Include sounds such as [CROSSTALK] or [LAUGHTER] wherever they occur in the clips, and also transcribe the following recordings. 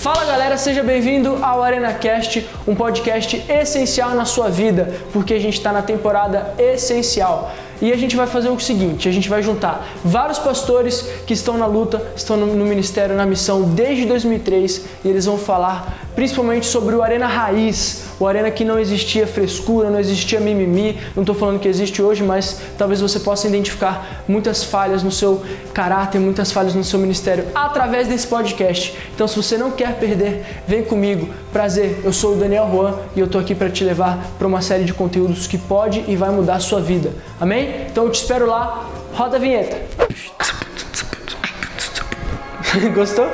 Fala galera, seja bem-vindo ao ArenaCast, um podcast essencial na sua vida, porque a gente está na temporada essencial. E a gente vai fazer o seguinte: a gente vai juntar vários pastores que estão na luta, estão no, no ministério, na missão desde 2003, e eles vão falar principalmente sobre o Arena Raiz, o Arena que não existia frescura, não existia mimimi. Não estou falando que existe hoje, mas talvez você possa identificar muitas falhas no seu caráter, muitas falhas no seu ministério através desse podcast. Então, se você não quer perder, vem comigo. Prazer, eu sou o Daniel Juan e eu estou aqui para te levar para uma série de conteúdos que pode e vai mudar a sua vida. Amém? Então eu te espero lá. Roda a vinheta. [LAUGHS] Gostou?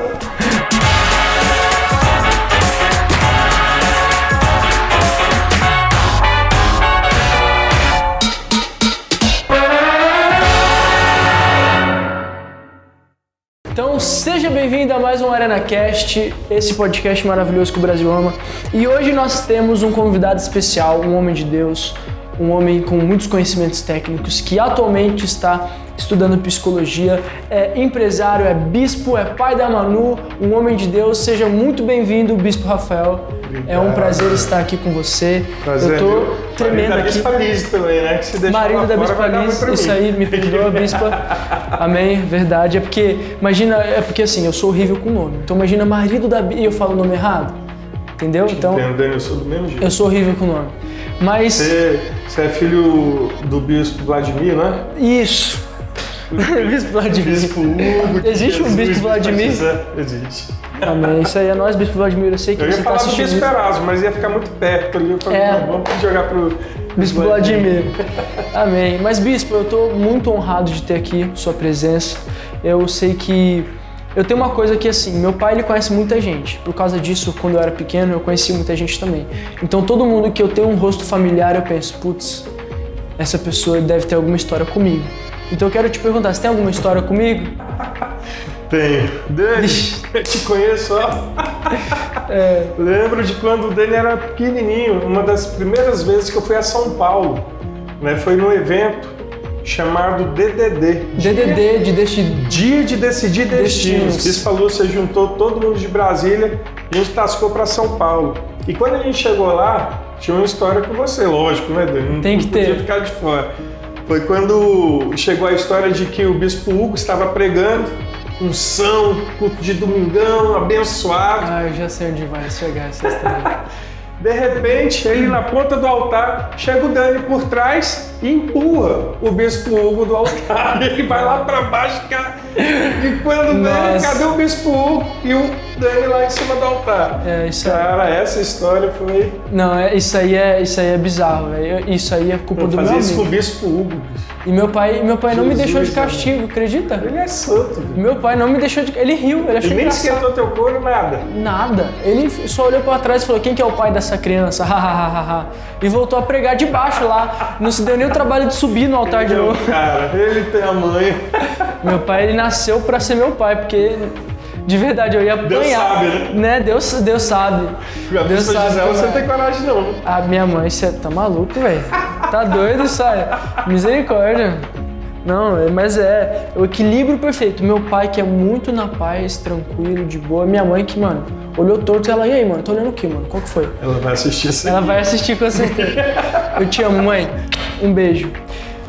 Então seja bem-vindo a mais um ArenaCast, esse podcast maravilhoso que o Brasil ama. E hoje nós temos um convidado especial, um homem de Deus, um homem com muitos conhecimentos técnicos que atualmente está estudando psicologia, é empresário, é bispo, é pai da Manu, um homem de Deus. Seja muito bem-vindo, Bispo Rafael. Obrigado. É um prazer estar aqui com você. Prazer, Eu tô tremendo Marido da aqui. Bispa Liz também, né? Que se Marido da Bispa Liz, isso aí, me perdoa, Bispa. [LAUGHS] Amém, verdade. É porque, imagina, é porque assim, eu sou horrível com nome. Então imagina marido da Bispa, e eu falo o nome errado. Entendeu? Então, Entendo, eu sou do mesmo jeito. eu sou horrível com nome. Mas, Você, você é filho do bispo Vladimir, né? isso. [LAUGHS] Bispo Vladimir. Bispo Hugo. Existe um Jesus, bispo Vladimir? Existe. Amém. Isso aí é nós, Bispo Vladimir. Eu sei que Eu ia você está falar do assistindo bispo isso. Erasmo, mas ia ficar muito perto ali. Eu falei, É. não, vamos jogar pro Bispo Vladimir. Amém. Mas, Bispo, eu estou muito honrado de ter aqui sua presença. Eu sei que. Eu tenho uma coisa que, assim, meu pai ele conhece muita gente. Por causa disso, quando eu era pequeno, eu conheci muita gente também. Então, todo mundo que eu tenho um rosto familiar, eu penso, putz, essa pessoa deve ter alguma história comigo. Então, eu quero te perguntar, você tem alguma história comigo? [LAUGHS] Tenho. Dani, eu te conheço, ó. [LAUGHS] É, Lembro de quando o Dani era pequenininho, uma das primeiras vezes que eu fui a São Paulo. Né? Foi num evento chamado DDD. DDD de deste. Dia de Decidir Destinos. Destinos. Bispa Lúcia juntou todo mundo de Brasília e gente tascou para São Paulo. E quando a gente chegou lá, tinha uma história com você, lógico, né, Dani? Não Tem que não podia ter. ficar de fora. Foi quando chegou a história de que o Bispo Hugo estava pregando, unção, culto de domingão, abençoado. Ah, eu já sei onde vai chegar essa história. [LAUGHS] De repente, ele na ponta do altar, chega o Dani por trás e empurra o Bispo Hugo do altar. [LAUGHS] Ele vai lá pra baixo, cara. E quando vem, cadê o Bispo Hugo? E o Dani lá em cima do altar. É, isso aí. Cara, essa história foi. Não, é, isso aí é, isso aí é bizarro, velho. Isso aí é culpa Eu do meu fazia isso com o amigo. Bispo Hugo. E meu pai, meu pai não me Jesus, deixou de castigo, acredita? Ele é santo. Meu pai não me deixou de. Ele riu, ele achou Ele nem esquentou teu couro, nada. Nada. Ele só olhou pra trás e falou: quem que é o pai dessa criança? [LAUGHS] E voltou a pregar de baixo lá. Não se deu nem o trabalho de subir no altar de Meu novo. cara, ele tem a mãe. Meu pai, ele nasceu pra ser meu pai, porque de verdade eu ia apanhar. Deus sabe, né? Deus, Deus sabe. A Deus sabe. Gisela, como você não tem coragem, não. né? A minha mãe, você tá maluco, velho? Tá doido, sai? Misericórdia. Não, mas é o equilíbrio perfeito. Meu pai que é muito na paz, tranquilo, de boa. Minha mãe que, mano, olhou torto e ela, e aí, mano, tô olhando o que, mano? Qual que foi? Ela vai assistir isso Ela aqui. vai assistir com certeza. Eu te amo, mãe. Um beijo.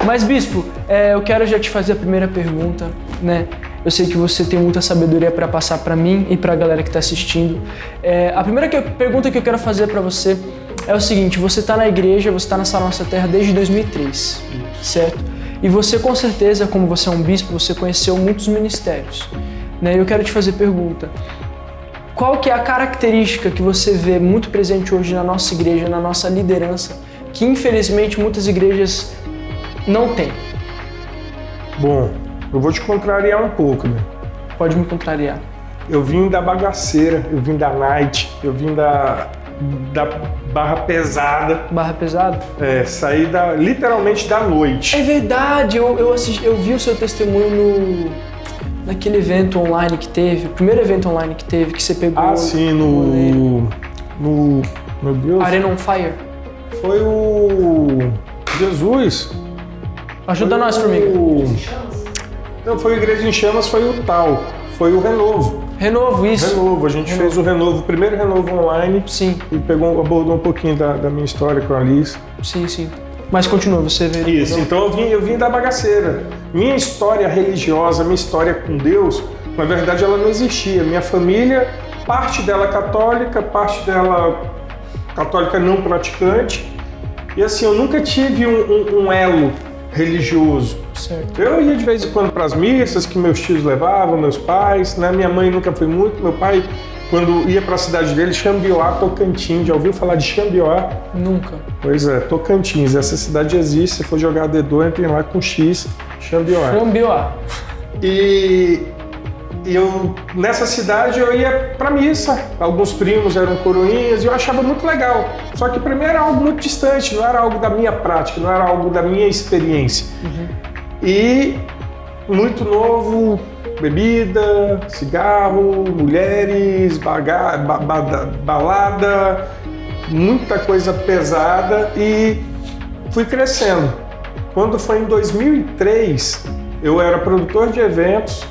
Mas, Bispo, é, eu quero já te fazer a primeira pergunta, né? Eu sei que você tem muita sabedoria para passar para mim e para a galera que está assistindo. É, a primeira que- pergunta que eu quero fazer para você é o seguinte: você está na igreja, você está nessa nossa terra desde 2003, certo? E você, com certeza, como você é um bispo, você conheceu muitos ministérios. Né? Eu quero te fazer pergunta: qual que é a característica que você vê muito presente hoje na nossa igreja, na nossa liderança, que infelizmente muitas igrejas não têm? Bom, eu vou te contrariar um pouco, né? Pode me contrariar. Eu vim da bagaceira, eu vim da night, eu vim da, da barra pesada, Barra pesada? é, saí da, literalmente da noite. É verdade, eu, eu, assisti, eu vi o seu testemunho no, naquele evento online que teve, o primeiro evento online que teve, que você pegou. Ah, sim, no. No. Meu Deus. Arena on Fire. Foi o. Jesus. Ajuda Foi nós, o- formiga. Não, foi o Igreja em Chamas, foi o tal. Foi o Renovo. Renovo, isso. Renovo, a gente Renovo. fez o renovo, o primeiro renovo online Sim, e pegou, abordou um pouquinho da, da minha história com a Alice. sim, sim. Mas continua, você vê. Isso, então eu vim, eu vim da bagaceira. Minha história religiosa, minha história com Deus, na verdade ela não existia. Minha família, parte dela católica, parte dela católica não praticante. E assim, eu nunca tive um, um- um elo religioso. Certo. Eu ia de vez em quando para as missas que meus tios levavam, meus pais, né? Minha mãe nunca foi muito. Meu pai, quando ia para a cidade dele, Xambioá, Tocantins. Já ouviu falar de Xambioá? Nunca. Pois é, Tocantins. Essa cidade existe. Se for jogar dedo, entrem lá com X, Xambioá. Xambioá. E eu nessa cidade eu ia para missa. Alguns primos eram coroinhas e eu achava muito legal. Só que para mim era algo muito distante, não era algo da minha prática, não era algo da minha experiência. E muito novo, bebida, cigarro, mulheres, baga- ba- ba- balada, muita coisa pesada e fui crescendo. Quando foi em 2003, eu era produtor de eventos.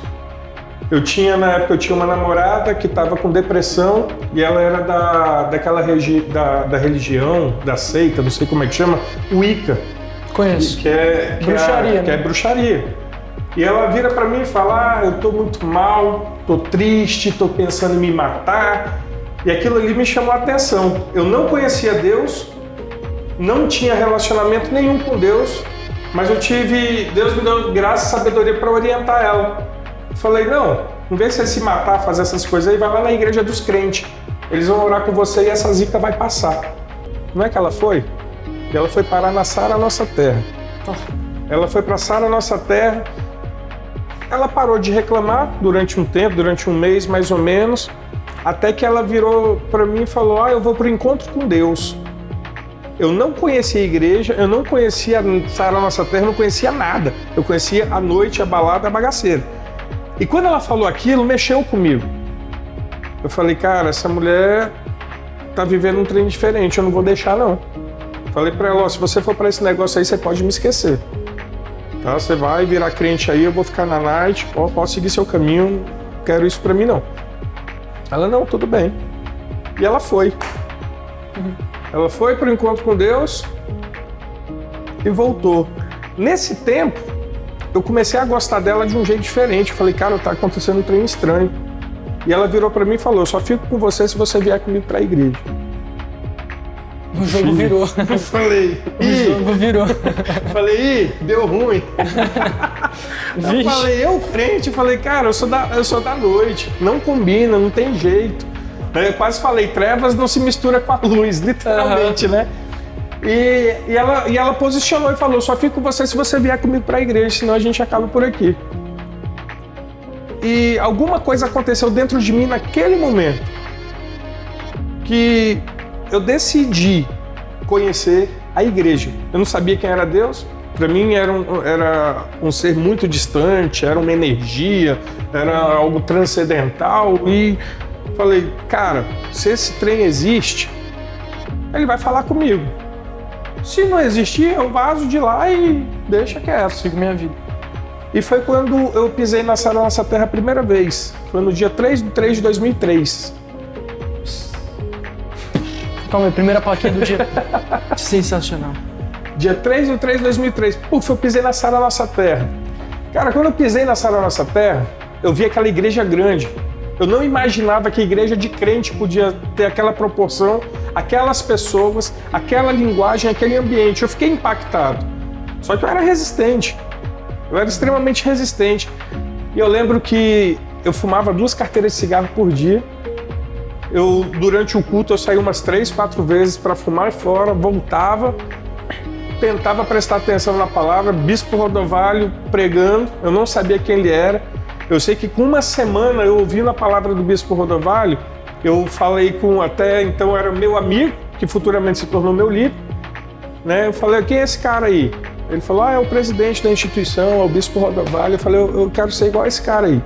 Eu tinha na época eu tinha uma namorada que estava com depressão e ela era da daquela regi, da, da religião, da seita, não sei como é que chama, Wicca Conheço. que é que Bruxaria, é, né? que é bruxaria. E ela vira pra mim e fala: ah, eu tô muito mal, tô triste, tô pensando em me matar. E aquilo ali me chamou a atenção. Eu não conhecia Deus, não tinha relacionamento nenhum com Deus, mas eu tive, Deus me deu graça e sabedoria para orientar ela. Falei: não, em vez de você se matar, fazer essas coisas aí, vai lá na igreja dos crentes. Eles vão orar com você e essa zica vai passar. Não é que ela foi? Ela foi parar na Sara Nossa Terra. Ela foi para Sara Nossa Terra. Ela parou de reclamar durante um tempo, durante um mês mais ou menos, até que ela virou para mim e falou: "Ah, eu vou para o encontro com Deus". Eu não conhecia a igreja, eu não conhecia Sara Nossa Terra, eu não conhecia nada. Eu conhecia a noite, a balada, a bagaceira. E quando ela falou aquilo, mexeu comigo. Eu falei: "Cara, essa mulher tá vivendo um trem diferente, eu não vou deixar não". Falei pra ela, ó, se você for pra esse negócio aí, você pode me esquecer. Tá? Você vai virar crente aí, eu vou ficar na night, ó, pode seguir seu caminho, não quero isso pra mim não. Ela, não, tudo bem. E ela foi. Ela foi pro encontro com Deus e voltou. Nesse tempo, eu comecei a gostar dela de um jeito diferente. Eu falei, cara, tá acontecendo um trem estranho. E ela virou pra mim e falou, eu só fico com você se você vier comigo pra igreja. O jogo virou. [LAUGHS] Eu falei, O jogo virou. falei, ih, deu ruim. [LAUGHS] Eu falei, eu crente, eu falei, cara, eu sou, da, eu sou da noite, não combina, não tem jeito. Eu quase falei, trevas não se mistura com a luz, literalmente, né? E, e, ela, e ela posicionou e falou, só fico com você se você vier comigo para a igreja, senão a gente acaba por aqui. E alguma coisa aconteceu dentro de mim naquele momento que eu decidi conhecer a igreja. Eu não sabia quem era Deus. Para mim era um, era um ser muito distante, era uma energia, era algo transcendental. E falei, cara, se esse trem existe, ele vai falar comigo. Se não existir, eu vazo de lá e deixa quieto. Sigo minha vida. E foi quando eu pisei na Sara Nossa Terra a primeira vez. Foi no dia 3 de 3 de 2003. Calma aí, primeira plaquinha do dia. [LAUGHS] Sensacional. Dia 3 de 3 de 2003. Puf, eu pisei na Sara Nossa Terra. Cara, quando eu pisei na Sara Nossa Terra, eu vi aquela igreja grande. Eu não imaginava que a igreja de crente podia ter aquela proporção, aquelas pessoas, aquela linguagem, aquele ambiente. Eu fiquei impactado. Só que eu era resistente. Eu era extremamente resistente. E eu lembro que eu fumava duas carteiras de cigarro por dia. Eu, durante o culto, eu saía umas três, quatro vezes para fumar fora, voltava, tentava prestar atenção na palavra, Bispo Rodovalho pregando, eu não sabia quem ele era. Eu sei que com uma semana eu ouvindo a palavra do Bispo Rodovalho, eu falei com até então era meu amigo, que futuramente se tornou meu líder, né? Eu falei, quem é esse cara aí? Ele falou, ah, é o presidente da instituição, é o Bispo Rodovalho. Eu falei, eu, eu quero ser igual a esse cara aí.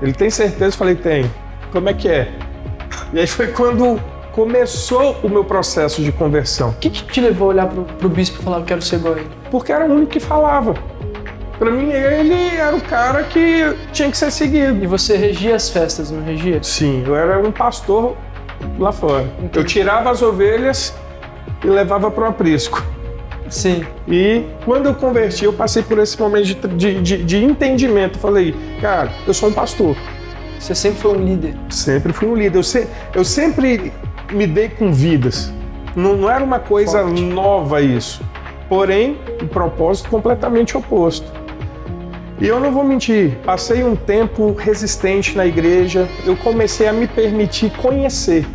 Ele tem certeza? Eu falei, tem. Como é que é? E aí foi quando começou o meu processo de conversão. O que, que te levou a olhar pro, pro bispo e falar, eu quero ser igual a ele? Porque era o único que falava. Para mim, ele era o cara que tinha que ser seguido. E você regia as festas, não regia? Sim, eu era um pastor lá fora. Entendi. Eu tirava as ovelhas e levava para o aprisco. Sim. E quando eu converti, eu passei por esse momento de, de, de, de entendimento. Falei, cara, eu sou um pastor. Você sempre foi um líder? Sempre fui um líder. Eu, se, eu sempre me dei com vidas. Não, não era uma coisa Forte. nova isso. Porém, o propósito completamente oposto. E eu não vou mentir, passei um tempo resistente na igreja, eu comecei a me permitir conhecer.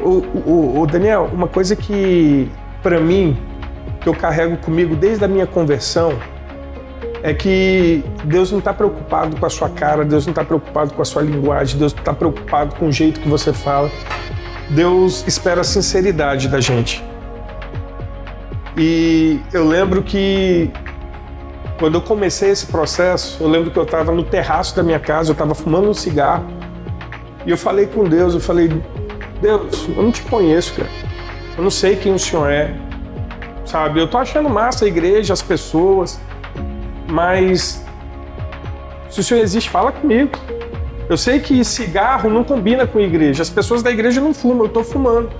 O, o, o Daniel, uma coisa que para mim que eu carrego comigo desde a minha conversão é que Deus não está preocupado com a sua cara, Deus não está preocupado com a sua linguagem, Deus está preocupado com o jeito que você fala. Deus espera a sinceridade da gente. E eu lembro que quando eu comecei esse processo, eu lembro que eu estava no terraço da minha casa, eu estava fumando um cigarro e eu falei com Deus, eu falei, Deus, eu não te conheço, cara. Eu não sei quem o Senhor é, sabe? Eu tô achando massa a igreja, as pessoas, mas se o Senhor existe, fala comigo. Eu sei que cigarro não combina com igreja. As pessoas da igreja não fumam, eu estou fumando.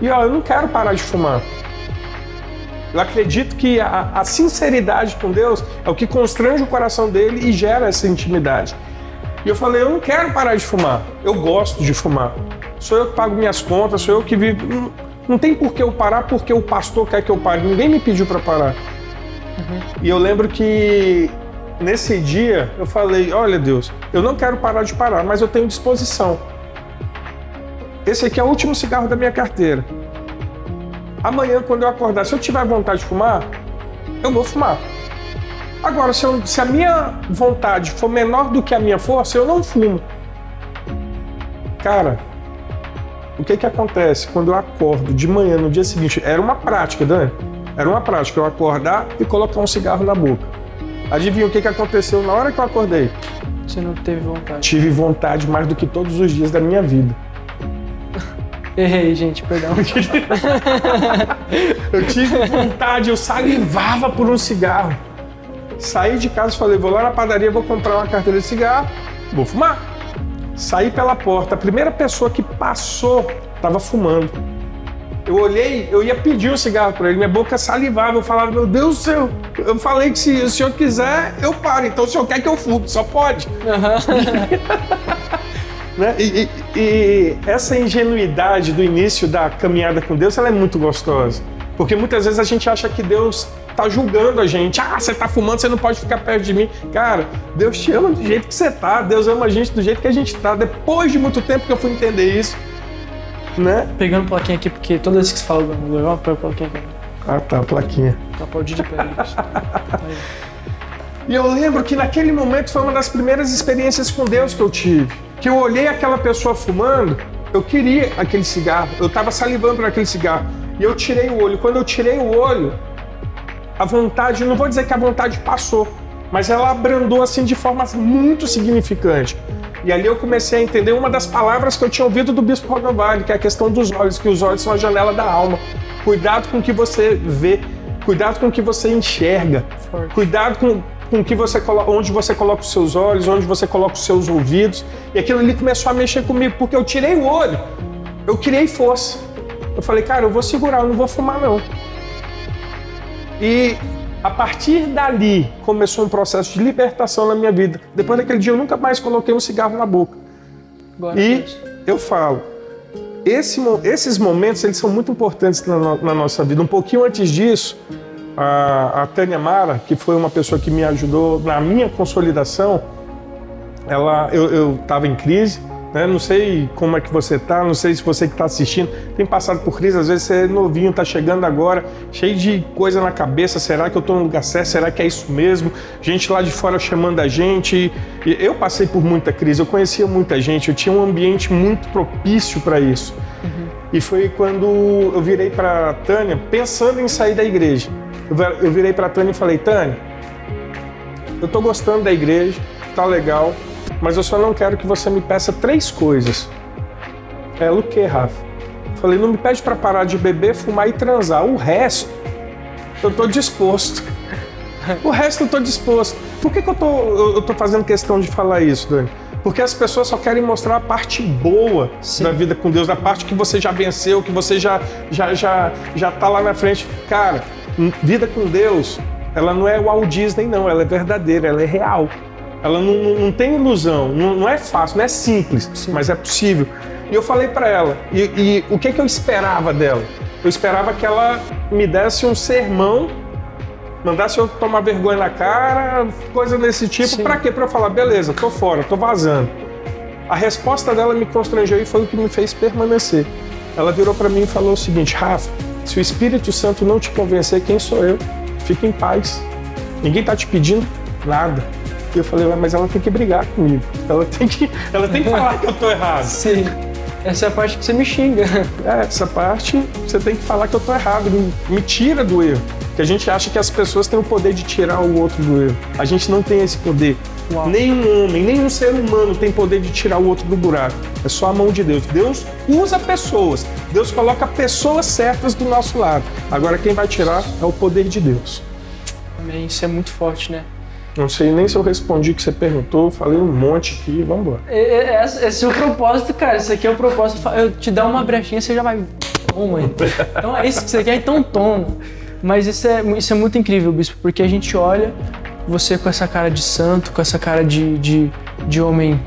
E ó, eu não quero parar de fumar. Eu acredito que a, a, sinceridade com Deus é o que constrange o coração dele e gera essa intimidade. E eu falei, eu não quero parar de fumar. Eu gosto de fumar. Sou eu que pago minhas contas, sou eu que vivo. Não tem por que eu parar porque o pastor quer que eu pare. Ninguém me pediu para parar. Uhum. E eu lembro que nesse dia eu falei: Olha, Deus, eu não quero parar de parar, mas eu tenho disposição. Esse aqui é o último cigarro da minha carteira. Amanhã, quando eu acordar, se eu tiver vontade de fumar, eu vou fumar. Agora, se, eu, se a minha vontade for menor do que a minha força, eu não fumo. Cara, o que que acontece quando eu acordo de manhã no dia seguinte? Era uma prática, Dani. Era uma prática eu acordar e colocar um cigarro na boca. Adivinha o que que aconteceu na hora que eu acordei? Você não teve vontade. Tive vontade mais do que todos os dias da minha vida. Errei, gente, perdão. [LAUGHS] eu tive vontade, eu salivava por um cigarro. Saí de casa e falei, vou lá na padaria, vou comprar uma carteira de cigarro, vou fumar. Saí pela porta, a primeira pessoa que passou estava fumando. Eu olhei, eu ia pedir um cigarro para ele, minha boca salivava, eu falava, meu Deus do céu, eu falei que se o senhor quiser, eu paro, então o senhor quer que eu fume, só pode. Uhum. [LAUGHS] né? E, e, e, essa ingenuidade do início da caminhada com Deus, ela é muito gostosa. Porque muitas vezes a gente acha que Deus tá julgando a gente. Ah, você tá fumando, você não pode ficar perto de mim. Cara, Deus te ama do jeito que você tá. Deus ama a gente do jeito que a gente tá. Depois de muito tempo que eu fui entender isso, né? Pegando plaquinha aqui, porque toda vez que você fala do legal, pega plaquinha aqui. Ah, tá, plaquinha. Tá, pode de pé. E eu lembro que naquele momento foi uma das primeiras experiências com Deus que eu tive. Que eu olhei aquela pessoa fumando, eu queria aquele cigarro, eu estava salivando naquele cigarro. E eu tirei o olho. Quando eu tirei o olho, a vontade, não vou dizer que a vontade passou, mas ela abrandou assim de forma muito significante. E ali eu comecei a entender uma das palavras que eu tinha ouvido do Bispo Rodovalho, que é a questão dos olhos, que os olhos são a janela da alma. Cuidado com o que você vê, cuidado com o que você enxerga, cuidado com, com que você coloca, onde você coloca os seus olhos, onde você coloca os seus ouvidos. E aquilo ali começou a mexer comigo, porque eu tirei o olho, eu criei força. Eu falei, cara, eu vou segurar, eu não vou fumar não. E a partir dali começou um processo de libertação na minha vida. Depois daquele dia eu nunca mais coloquei um cigarro na boca. e eu falo, esse, esses momentos eles são muito importantes na, na, nossa vida. Um pouquinho antes disso, a, a Tânia Mara, que foi uma pessoa que me ajudou na minha consolidação, ela, eu estava em crise né? Não sei como é que você está, não sei se você que está assistindo tem passado por crise, às vezes você é novinho, está chegando agora, cheio de coisa na cabeça, será que eu estou no lugar certo? Será que é isso mesmo? Gente lá de fora chamando a gente. Eu passei por muita crise, eu conhecia muita gente, eu tinha um ambiente muito propício para isso. Uhum. E foi quando eu virei para Tânia, pensando em sair da igreja. Eu virei para Tânia e falei: Tânia, eu estou gostando da igreja, tá legal, mas eu só não quero que você me peça três coisas. Ela, o que, Rafa? Falei, não me pede para parar de beber, fumar e transar. O resto, eu tô disposto. [LAUGHS] O resto eu tô disposto. Por que, que eu, tô, eu, tô fazendo questão de falar isso, Dani? Porque as pessoas só querem mostrar a parte boa Sim. da vida com Deus, a parte que você já venceu, que você já já já já tá lá na frente. Cara, vida com Deus, ela não é Walt Disney não, ela é verdadeira, ela é real. Ela não, não, não tem ilusão, não, não, é fácil, não é simples, Sim. mas é possível. E eu falei para ela, e, e o que, que eu esperava dela? Eu esperava que ela me desse um sermão mandasse eu tomar vergonha na cara, coisa desse tipo. Para quê? Para eu falar, beleza, tô fora, tô vazando. A resposta dela me constrangeu e foi o que me fez permanecer. Ela virou para mim e falou o seguinte: Rafa, se o Espírito Santo não te convencer, quem sou eu? Fica em paz. Ninguém tá te pedindo nada. E eu falei, mas ela tem que brigar comigo. Ela tem que, ela tem que falar que eu tô errado. [LAUGHS] Sim. Essa é a parte que você me xinga. [LAUGHS] É, essa parte você tem que falar que eu tô errado. Me tira do erro que a gente acha que as pessoas têm o poder de tirar o outro do erro. A gente não tem esse poder. Uau. Nenhum homem, nenhum ser humano tem poder de tirar o outro do buraco. É só a mão de Deus. Deus usa pessoas. Deus coloca pessoas certas do nosso lado. Agora quem vai tirar é o poder de Deus. Amém. Isso é muito forte, né? Não sei nem se eu respondi o que você perguntou, falei um monte aqui, vamos embora. Esse é o propósito, cara. Esse aqui é o propósito. Eu te dar uma brechinha, você já vai. Toma. Então é isso que você quer, então toma. Mas isso é, isso é muito incrível, Bispo, porque a gente olha você com essa cara de santo, com essa cara de, de, de homem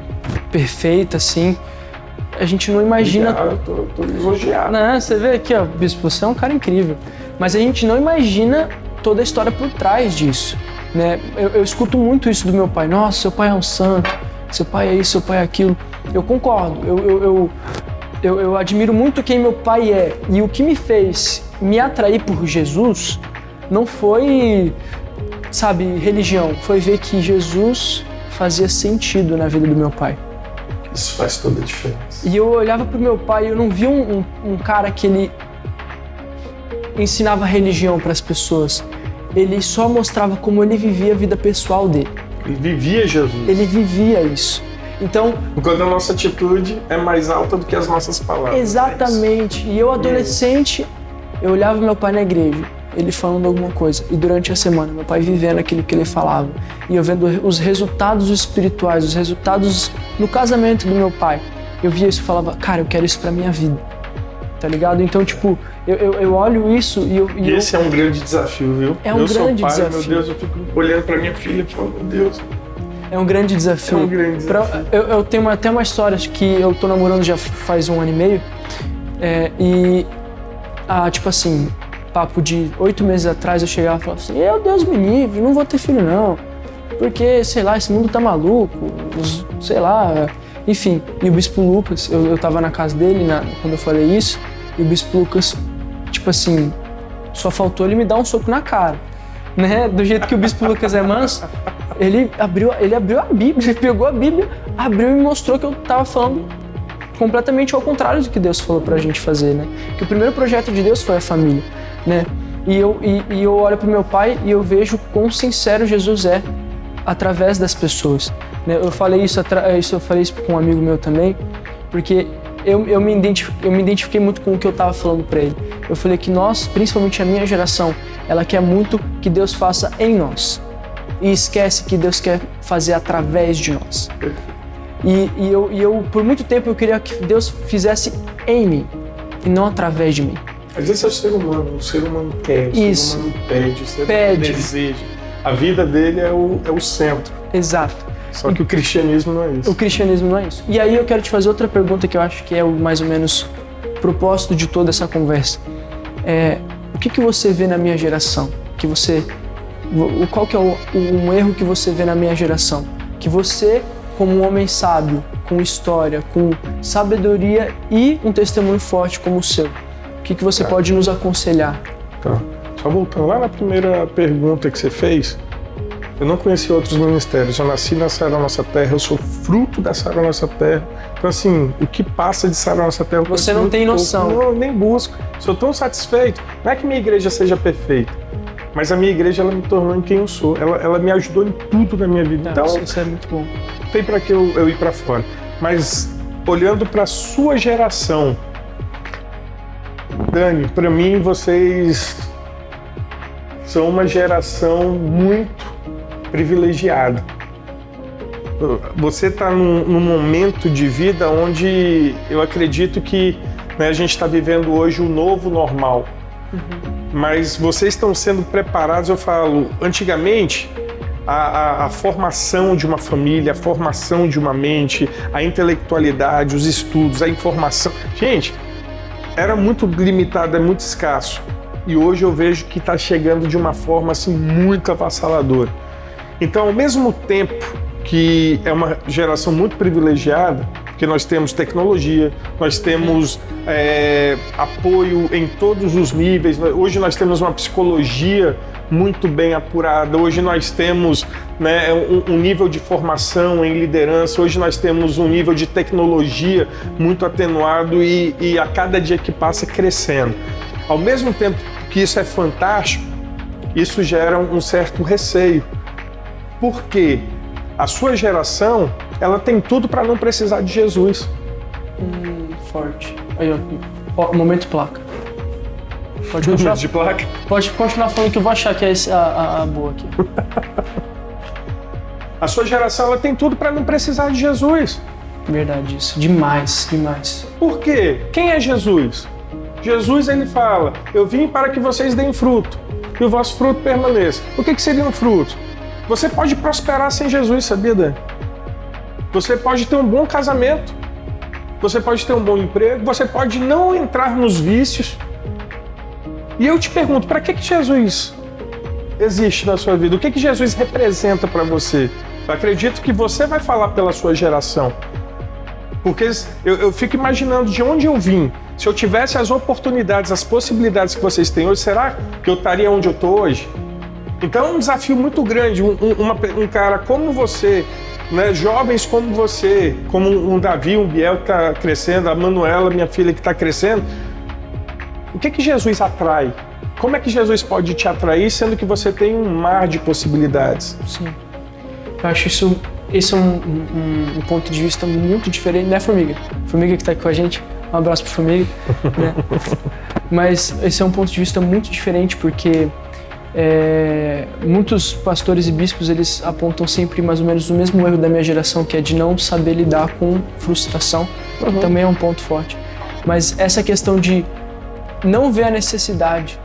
perfeito, assim. A gente não imagina. Obrigado, tô, tô elogiado. Não, você vê aqui, ó, Bispo, você é um cara incrível. Mas a gente não imagina toda a história por trás disso. Né? Eu, eu escuto muito isso do meu pai. Nossa, seu pai é um santo, seu pai é isso, seu pai é aquilo. Eu concordo. Eu, eu, eu, eu, eu admiro muito quem meu pai é. E o que me fez me atrair por Jesus não foi, sabe, religião. Foi ver que Jesus fazia sentido na vida do meu pai. Isso faz toda a diferença. E eu olhava pro meu pai e eu não via um, um, um cara que ele ensinava religião para as pessoas. Ele só mostrava como ele vivia a vida pessoal dele. Ele vivia Jesus. Ele vivia isso. Então, quando a nossa atitude é mais alta do que as nossas palavras. Exatamente. E eu adolescente, eu olhava meu pai na igreja, ele falando alguma coisa, e durante a semana meu pai vivendo aquilo que ele falava, e eu vendo os resultados espirituais, os resultados no casamento do meu pai. Eu via isso e falava, cara, eu quero isso para minha vida. Tá ligado? Então, tipo, eu, eu, eu olho isso e eu. E, esse eu... é um grande desafio, viu? É um eu grande pai, desafio. Meu Deus, eu fico olhando para minha filha e falo, meu Deus, é um grande desafio. É um grande desafio. Pra, eu, eu, tenho até uma história que eu tô namorando já faz um ano e meio. É, e, ah, tipo assim, papo de oito meses atrás eu chegava e falava assim: Meu Deus me livre, não vou ter filho não. Porque, sei lá, esse mundo tá maluco, sei lá. Enfim, e o Bispo Lucas, eu, eu tava na casa dele na, quando eu falei isso, e o Bispo Lucas, tipo assim, só faltou ele me dar um soco na cara. Né? Do jeito que o Bispo Lucas é manso, ele abriu, ele abriu a Bíblia, [LAUGHS] ele pegou a Bíblia, abriu e mostrou que eu estava falando completamente ao contrário do que Deus falou para a gente fazer, né? Que o primeiro projeto de Deus foi a família, né? E eu, e, e eu olho para meu pai e eu vejo quão sincero Jesus é através das pessoas. Né? Eu falei isso, isso, eu falei isso com um amigo meu também, porque eu, eu, me eu me identifiquei muito com o que eu estava falando para ele. Eu falei que nós, principalmente a minha geração, ela quer muito que Deus faça em nós e esquece que Deus quer fazer através de nós. E, e, eu, e eu, por muito tempo, eu queria que Deus fizesse em mim e não através de mim. Às vezes é o ser humano, o ser humano quer, o Isso. ser humano pede, o ser pede. humano deseja. A vida dele é o, é o centro. Exato. Só que o cristianismo não é isso. O cristianismo não é isso. E aí eu quero te fazer outra pergunta que eu acho que é o mais ou menos propósito de toda essa conversa. É, o que, que você vê na minha geração? Que você qual que é o, um erro que você vê na minha geração? Que você, como um homem sábio, com história, com sabedoria e um testemunho forte como o seu, o que, que você tá. pode nos aconselhar? Tá. Só voltando lá na primeira pergunta que você fez, eu não conheci outros ministérios. Eu nasci na Sara Nossa Terra, eu sou fruto da Sara Nossa Terra. Então, assim, o que passa de Sara Nossa Terra. Você não tem noção. Pouco. Não, nem busco. Sou tão satisfeito. Não é que minha igreja seja perfeita. Mas a minha igreja ela me tornou em quem eu sou. Ela, ela me ajudou em tudo na minha vida. Então, isso é muito bom. Tem para que eu, eu ir para fora. Mas olhando para sua geração, Dani, para mim vocês são uma geração muito privilegiado. Você está num, num, momento de vida onde eu acredito que né, a gente está vivendo hoje o novo normal. Uhum. Mas vocês estão sendo preparados, eu falo, antigamente a, a, a, formação de uma família, a formação de uma mente, a intelectualidade, os estudos, a informação. Gente, era muito limitado, é muito escasso. E hoje eu vejo que está chegando de uma forma assim muito avassaladora. Então, ao mesmo tempo que é uma geração muito privilegiada, porque nós temos tecnologia, nós temos é, apoio em todos os níveis. Hoje nós temos uma psicologia muito bem apurada. Hoje nós temos né, um, um, nível de formação em liderança. Hoje nós temos um nível de tecnologia muito atenuado e, e a cada dia que passa crescendo. Ao mesmo tempo que isso é fantástico, isso gera um certo receio. Porque a sua geração ela tem tudo para não precisar de Jesus. Hum, forte. Aí, ó, momento placa. Pode continuar. de placa? Pode continuar falando que eu vou achar que é esse, a, a, a boa aqui. a sua geração ela tem tudo para não precisar de Jesus. Verdade isso. Demais, demais. Por quê? Quem é Jesus? Jesus ele fala: Eu vim para que vocês deem fruto e o vosso fruto permaneça. O que, que seria um fruto? Você pode prosperar sem Jesus, sabia, Dan? Você pode ter um bom casamento, você pode ter um bom emprego, você pode não entrar nos vícios. E eu te pergunto, para que, que Jesus existe na sua vida? O que, que Jesus representa para você? Eu acredito que você vai falar pela sua geração. Porque eu, eu, fico imaginando de onde eu vim. Se eu tivesse as oportunidades, as possibilidades que vocês têm hoje, será que eu estaria onde eu estou hoje? Então é um desafio muito grande. Um, um, uma, um cara como você, né, jovens como você, como um Davi, um Biel que está crescendo, a Manuela, minha filha que está crescendo, o que que Jesus atrai? Como é que Jesus pode te atrair, sendo que você tem um mar de possibilidades? Sim. Eu acho isso, esse é um, um, um ponto de vista muito diferente, né, Formiga? Formiga que está aqui com a gente, um abraço para Formiga. [LAUGHS] Né? Mas esse é um ponto de vista muito diferente porque é, muitos pastores e bispos eles apontam sempre mais ou menos o mesmo erro da minha geração, que é de não saber lidar com frustração. Uhum. Também é um ponto forte. Mas essa questão de não ver a necessidade.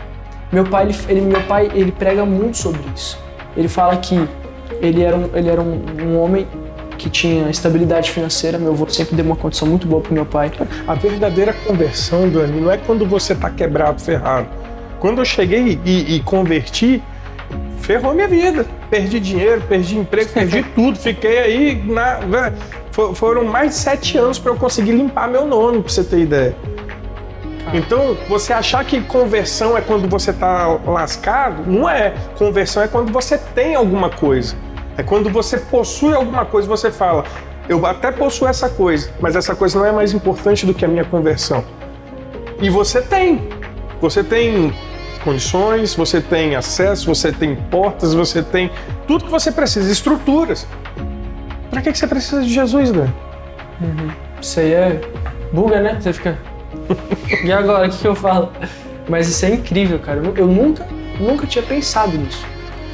Meu pai, ele, ele, meu pai, ele prega muito sobre isso. Ele fala que ele era um, ele era um, um homem que tinha estabilidade financeira. Meu avô sempre deu uma condição muito boa para meu pai. A verdadeira conversão, Dani, não é quando você está quebrado, ferrado quando eu cheguei e, e converti, ferrou minha vida. Perdi dinheiro, perdi emprego, perdi [LAUGHS] tudo. Fiquei aí na. Né, foram mais de sete anos para eu conseguir limpar meu nome, para você ter ideia. Então, você achar que conversão é quando você está lascado, não é. Conversão é quando você tem alguma coisa. É quando você possui alguma coisa, você fala, eu até possuo essa coisa, mas essa coisa não é mais importante do que a minha conversão. E você tem. Você tem condições, você tem acesso, você tem portas, você tem tudo que você precisa, estruturas. Para que, que você precisa de Jesus, né? Uhum. Isso aí é buga, né? Você fica. E agora, o que, que eu falo? Mas isso é incrível, cara. Eu nunca, nunca tinha pensado nisso.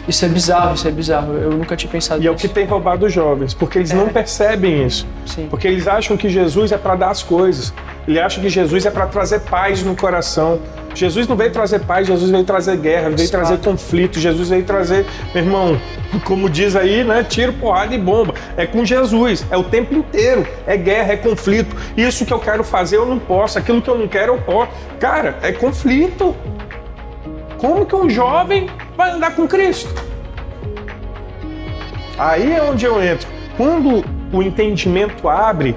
Isso é bizarro, isso é bizarro. Eu nunca tinha pensado E nisso. é o que tem roubado os jovens, porque eles é. não percebem isso. Sim. Porque eles acham que Jesus é para dar as coisas. Ele acha que Jesus é para trazer paz no coração. Jesus não veio trazer paz, Jesus veio trazer guerra, veio trazer conflito, Jesus veio trazer, meu irmão, como diz aí, né? Tiro, porrada e bomba. É com Jesus, é o tempo inteiro. É guerra, é conflito. Isso que eu quero fazer eu não posso, aquilo que eu não quero eu posso. Cara, é conflito. Como que um jovem vai andar com Cristo? Aí é onde eu entro. Quando o entendimento abre,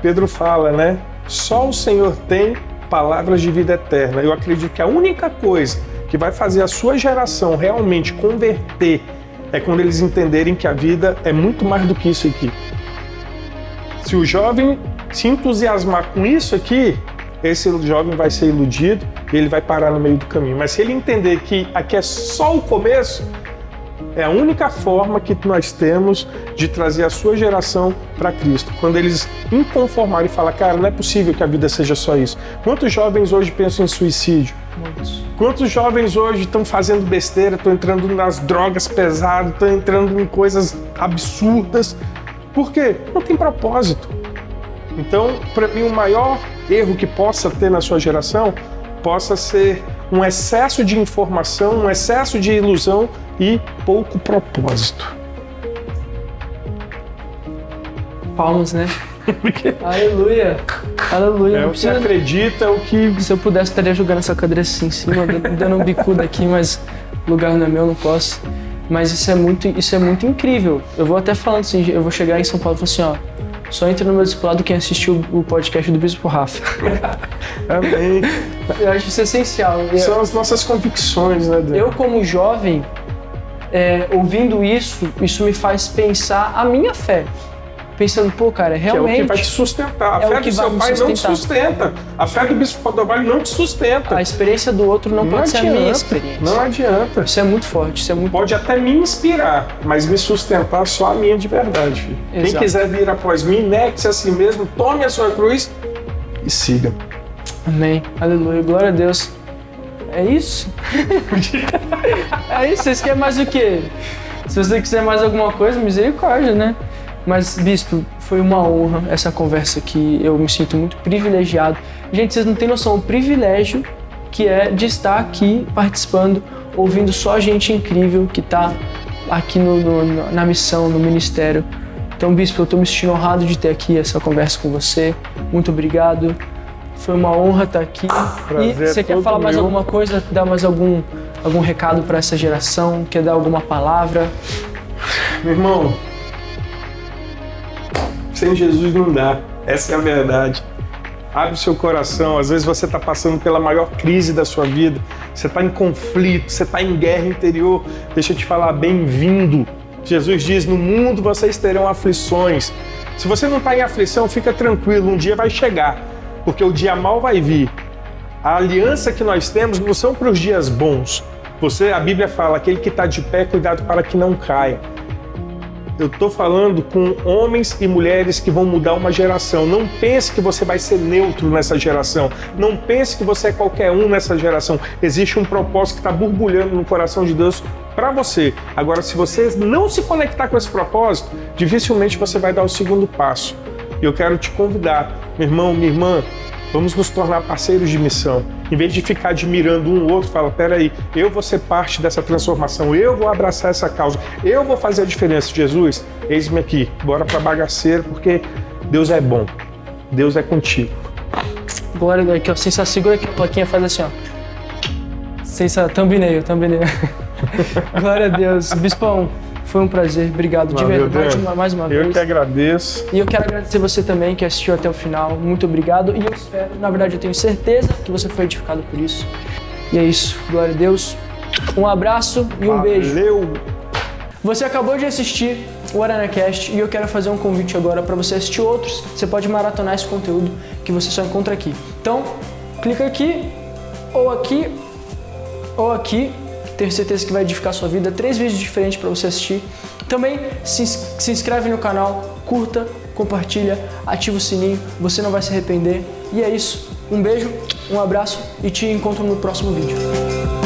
Pedro fala, né? Só o Senhor tem palavras de vida eterna. Eu acredito que a única coisa que vai fazer a sua geração realmente converter é quando eles entenderem que a vida é muito mais do que isso aqui. Se o jovem se entusiasmar com isso aqui, esse jovem vai ser iludido e ele vai parar no meio do caminho. Mas se ele entender que aqui é só o começo, É a única forma que nós temos de trazer a sua geração para Cristo. Quando eles inconformarem e falar, cara, não é possível que a vida seja só isso. Quantos jovens hoje pensam em suicídio? Muitos. Quantos jovens hoje estão fazendo besteira, estão entrando nas drogas pesadas, estão entrando em coisas absurdas? Por quê? Não tem propósito. Então, para mim, o maior erro que possa ter na sua geração possa ser um excesso de informação, um excesso de ilusão e pouco propósito. Palmas, né? [LAUGHS] Aleluia. Aleluia. É o que acredita, o que. Se eu pudesse, estaria jogando essa cadeira assim em cima, [LAUGHS] dando um bicudo aqui, mas o lugar não é meu, não posso. Mas isso é muito, isso é muito incrível. Eu vou até falando assim, eu vou chegar em São Paulo e falar assim, ó. Só entra no meu discipulado quem assistiu o podcast do Bispo Rafa. [LAUGHS] Amém. Eu acho isso essencial. São as nossas convicções, né, Deus? Eu, como jovem, é, ouvindo isso, isso me faz pensar a minha fé. Pensando, pô, cara, realmente. Que é o que vai te sustentar. A é fé do seu pai não te sustenta. A fé do bispo Rodovalho não te sustenta. A experiência do outro não, não pode adianta, ser a minha experiência. Não adianta. Isso é muito forte, isso é muito Pode até me inspirar, mas me sustentar só a minha de verdade, filho. Quem quiser vir após mim, negue-se a si mesmo, tome a sua cruz e siga. Amém. Aleluia. Glória a Deus. É isso? [LAUGHS] é isso? Vocês querem mais o quê? Se você quiser mais alguma coisa, misericórdia, né? Mas, bispo, foi uma honra essa conversa aqui. Eu me sinto muito privilegiado. Gente, vocês não têm noção o privilégio que é de estar aqui participando, ouvindo só gente incrível que está aqui no, no, na missão, no ministério. Então, bispo, eu estou me sentindo honrado de ter aqui essa conversa com você. Muito obrigado. Foi uma honra estar aqui. Prazer e você quer falar mais meu. alguma coisa? Dar mais algum, algum recado para essa geração? Quer dar alguma palavra? Meu irmão, sem Jesus não dá. Essa é a verdade. Abre o seu coração. Às vezes você está passando pela maior crise da sua vida. Você está em conflito, você está em guerra interior. Deixa eu te falar, bem-vindo. Jesus diz: No mundo vocês terão aflições. Se você não está em aflição, fica tranquilo, um dia vai chegar, porque o dia mal vai vir. A aliança que nós temos não são para os dias bons. Você, a Bíblia fala, aquele que está de pé, cuidado para que não caia. Eu estou falando com homens e mulheres que vão mudar uma geração. Não pense que você vai ser neutro nessa geração. Não pense que você é qualquer um nessa geração. Existe um propósito que está borbulhando no coração de Deus para você. Agora, se você não se conectar com esse propósito, dificilmente você vai dar o segundo passo. E eu quero te convidar, meu irmão, minha irmã, Vamos nos tornar parceiros de missão. Em vez de ficar admirando um ou outro, fala: peraí, eu vou ser parte dessa transformação, eu vou abraçar essa causa, eu vou fazer a diferença. Jesus, eis-me aqui, bora para bagaceiro, porque Deus é bom, Deus é contigo. Glória a Deus, aqui, ó. Sensa, segura aqui a plaquinha, faz assim, ó. Sensa, thumbnail, thumbnail. [LAUGHS] Glória a Deus. Bispão, foi um prazer, obrigado de Valeu, verdade Dan. mais uma Eu vez. que agradeço. E eu quero agradecer você também que assistiu até o final. Muito obrigado. E eu espero, na verdade, eu tenho certeza que você foi edificado por isso. E é isso. Glória a Deus. Um abraço e um beijo. Valeu. Você acabou de assistir o ArenaCast e eu quero fazer um convite agora para você assistir outros. Você pode maratonar esse conteúdo que você só encontra aqui. Então, clica aqui, ou aqui, ou aqui. Tenho certeza que vai edificar sua vida. Três vídeos diferentes para você assistir. Também se, se inscreve no canal, curta, compartilha, ativa o sininho. Você não vai se arrepender. E é isso. Um beijo, um abraço e te encontro no próximo vídeo.